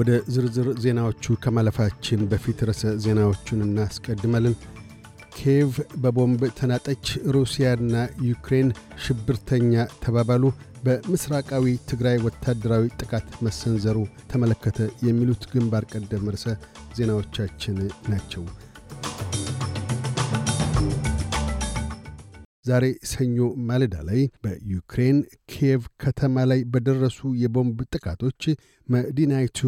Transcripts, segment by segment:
ወደ ዝርዝር ዜናዎቹ ከማለፋችን በፊት ርዕሰ ዜናዎቹን እናስቀድመልን። ኪየቭ በቦምብ ተናጠች፣ ሩሲያና ዩክሬን ሽብርተኛ ተባባሉ፣ በምስራቃዊ ትግራይ ወታደራዊ ጥቃት መሰንዘሩ ተመለከተ የሚሉት ግንባር ቀደም ርዕሰ ዜናዎቻችን ናቸው። ዛሬ ሰኞ ማለዳ ላይ በዩክሬን ኪየቭ ከተማ ላይ በደረሱ የቦምብ ጥቃቶች መዲናይቱ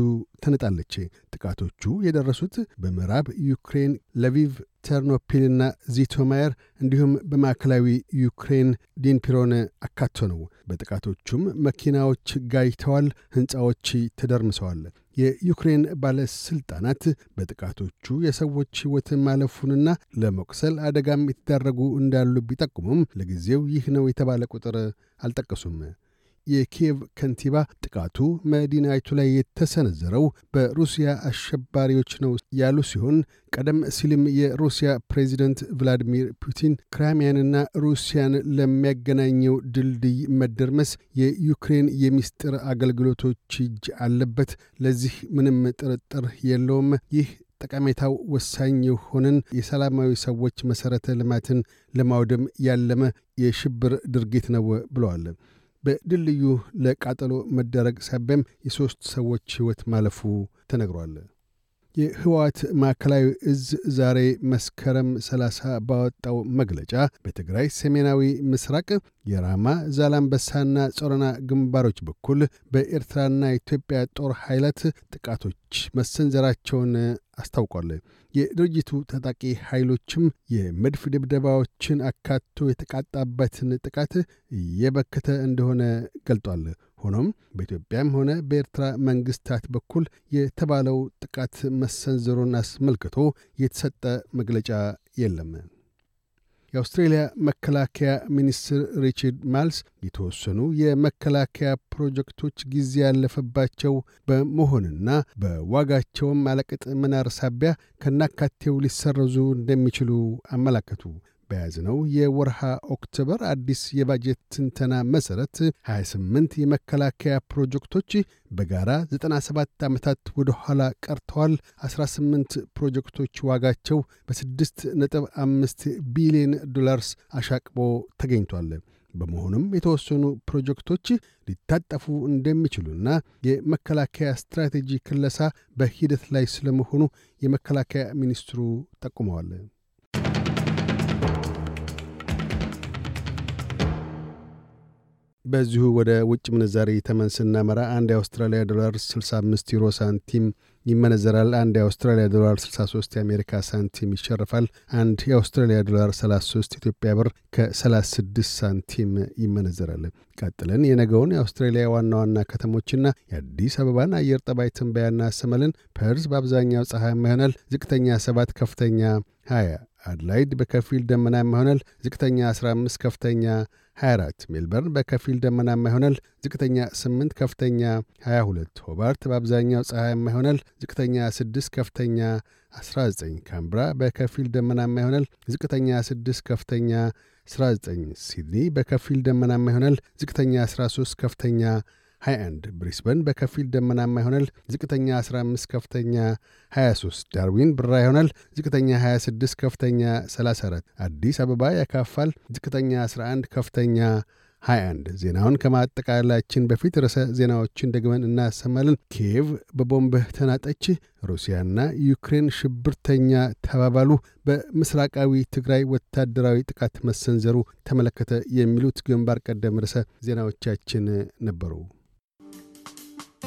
ተናጠች። ጥቃቶቹ የደረሱት በምዕራብ ዩክሬን ልቪቭ፣ ተርኖፒልና ዚቶማየር እንዲሁም በማዕከላዊ ዩክሬን ዲኒፕሮን አካቶ ነው። በጥቃቶቹም መኪናዎች ጋይተዋል፣ ሕንፃዎች ተደርምሰዋል። የዩክሬን ባለሥልጣናት በጥቃቶቹ የሰዎች ሕይወት ማለፉንና ለመቁሰል አደጋም የተዳረጉ እንዳሉ ቢጠቁሙም ለጊዜው ይህ ነው የተባለ ቁጥር አልጠቀሱም። የኪየቭ ከንቲባ ጥቃቱ መዲናይቱ ላይ የተሰነዘረው በሩሲያ አሸባሪዎች ነው ያሉ ሲሆን ቀደም ሲልም የሩሲያ ፕሬዚደንት ቭላዲሚር ፑቲን ክራሚያንና ሩሲያን ለሚያገናኘው ድልድይ መደርመስ የዩክሬን የሚስጥር አገልግሎቶች እጅ አለበት፣ ለዚህ ምንም ጥርጥር የለውም፣ ይህ ጠቀሜታው ወሳኝ የሆንን የሰላማዊ ሰዎች መሠረተ ልማትን ለማውደም ያለመ የሽብር ድርጊት ነው ብለዋል። በድልድዩ ለቃጠሎ መደረግ ሳቢያም የሦስት ሰዎች ሕይወት ማለፉ ተነግሯል። የህወሓት ማዕከላዊ እዝ ዛሬ መስከረም 30 ባወጣው መግለጫ በትግራይ ሰሜናዊ ምስራቅ የራማ ዛላምበሳና ጾረና ግንባሮች በኩል በኤርትራና ኢትዮጵያ ጦር ኃይላት ጥቃቶች መሰንዘራቸውን አስታውቋል። የድርጅቱ ታጣቂ ኃይሎችም የመድፍ ድብደባዎችን አካቶ የተቃጣበትን ጥቃት እየበከተ እንደሆነ ገልጧል። ሆኖም በኢትዮጵያም ሆነ በኤርትራ መንግስታት በኩል የተባለው ጥቃት መሰንዘሩን አስመልክቶ የተሰጠ መግለጫ የለም። የአውስትሬልያ መከላከያ ሚኒስትር ሪቻርድ ማልስ የተወሰኑ የመከላከያ ፕሮጀክቶች ጊዜ ያለፈባቸው በመሆንና በዋጋቸውም አለቅጥ መናር ሳቢያ ከናካቴው ሊሰረዙ እንደሚችሉ አመላከቱ። በያዝነው የወርሃ ኦክቶበር አዲስ የባጀት ትንተና መሠረት 28 የመከላከያ ፕሮጀክቶች በጋራ 97 ዓመታት ወደ ኋላ ቀርተዋል። 18 ፕሮጀክቶች ዋጋቸው በ6 ነጥብ 5 ቢሊዮን ዶላርስ አሻቅቦ ተገኝቷል። በመሆኑም የተወሰኑ ፕሮጀክቶች ሊታጠፉ እንደሚችሉና የመከላከያ ስትራቴጂ ክለሳ በሂደት ላይ ስለመሆኑ የመከላከያ ሚኒስትሩ ጠቁመዋል። በዚሁ ወደ ውጭ ምንዛሪ ተመን ስናመራ አንድ የአውስትራሊያ ዶላር 65 ዩሮ ሳንቲም ይመነዘራል። አንድ የአውስትራሊያ ዶላር 63 የአሜሪካ ሳንቲም ይሸርፋል። አንድ የአውስትራሊያ ዶላር 33 ኢትዮጵያ ብር ከ36 ሳንቲም ይመነዘራል። ቀጥለን የነገውን የአውስትራሊያ ዋና ዋና ከተሞችና የአዲስ አበባን አየር ጠባይ ትንበያ እናሰማለን። ፐርዝ በአብዛኛው ፀሐያማ ይሆናል። ዝቅተኛ 7 ከፍተኛ 20 አድላይድ በከፊል ደመናማ ይሆናል። ዝቅተኛ 15 ከፍተኛ 24 ሜልበርን በከፊል ደመናማ ይሆናል። ዝቅተኛ 8 ከፍተኛ 22 ሆባርት በአብዛኛው ፀሐያማ ይሆናል። ዝቅተኛ 6 ከፍተኛ 19 ካምብራ በከፊል ደመናማ ይሆናል። ዝቅተኛ 6 ከፍተኛ 19 ሲድኒ በከፊል ደመናማ ይሆናል። ዝቅተኛ 13 ከፍተኛ 21 ብሪስበን በከፊል ደመናማ ይሆናል። ዝቅተኛ 15 ከፍተኛ 23 ዳርዊን ብራ ይሆናል። ዝቅተኛ 26 ከፍተኛ 34 አዲስ አበባ ያካፋል። ዝቅተኛ 11 ከፍተኛ 21 ዜናውን ከማጠቃላችን በፊት ርዕሰ ዜናዎችን ደግመን እናሰማለን። ኪየቭ በቦምብ ተናጠች፣ ሩሲያና ዩክሬን ሽብርተኛ ተባባሉ፣ በምስራቃዊ ትግራይ ወታደራዊ ጥቃት መሰንዘሩ ተመለከተ። የሚሉት ግንባር ቀደም ርዕሰ ዜናዎቻችን ነበሩ።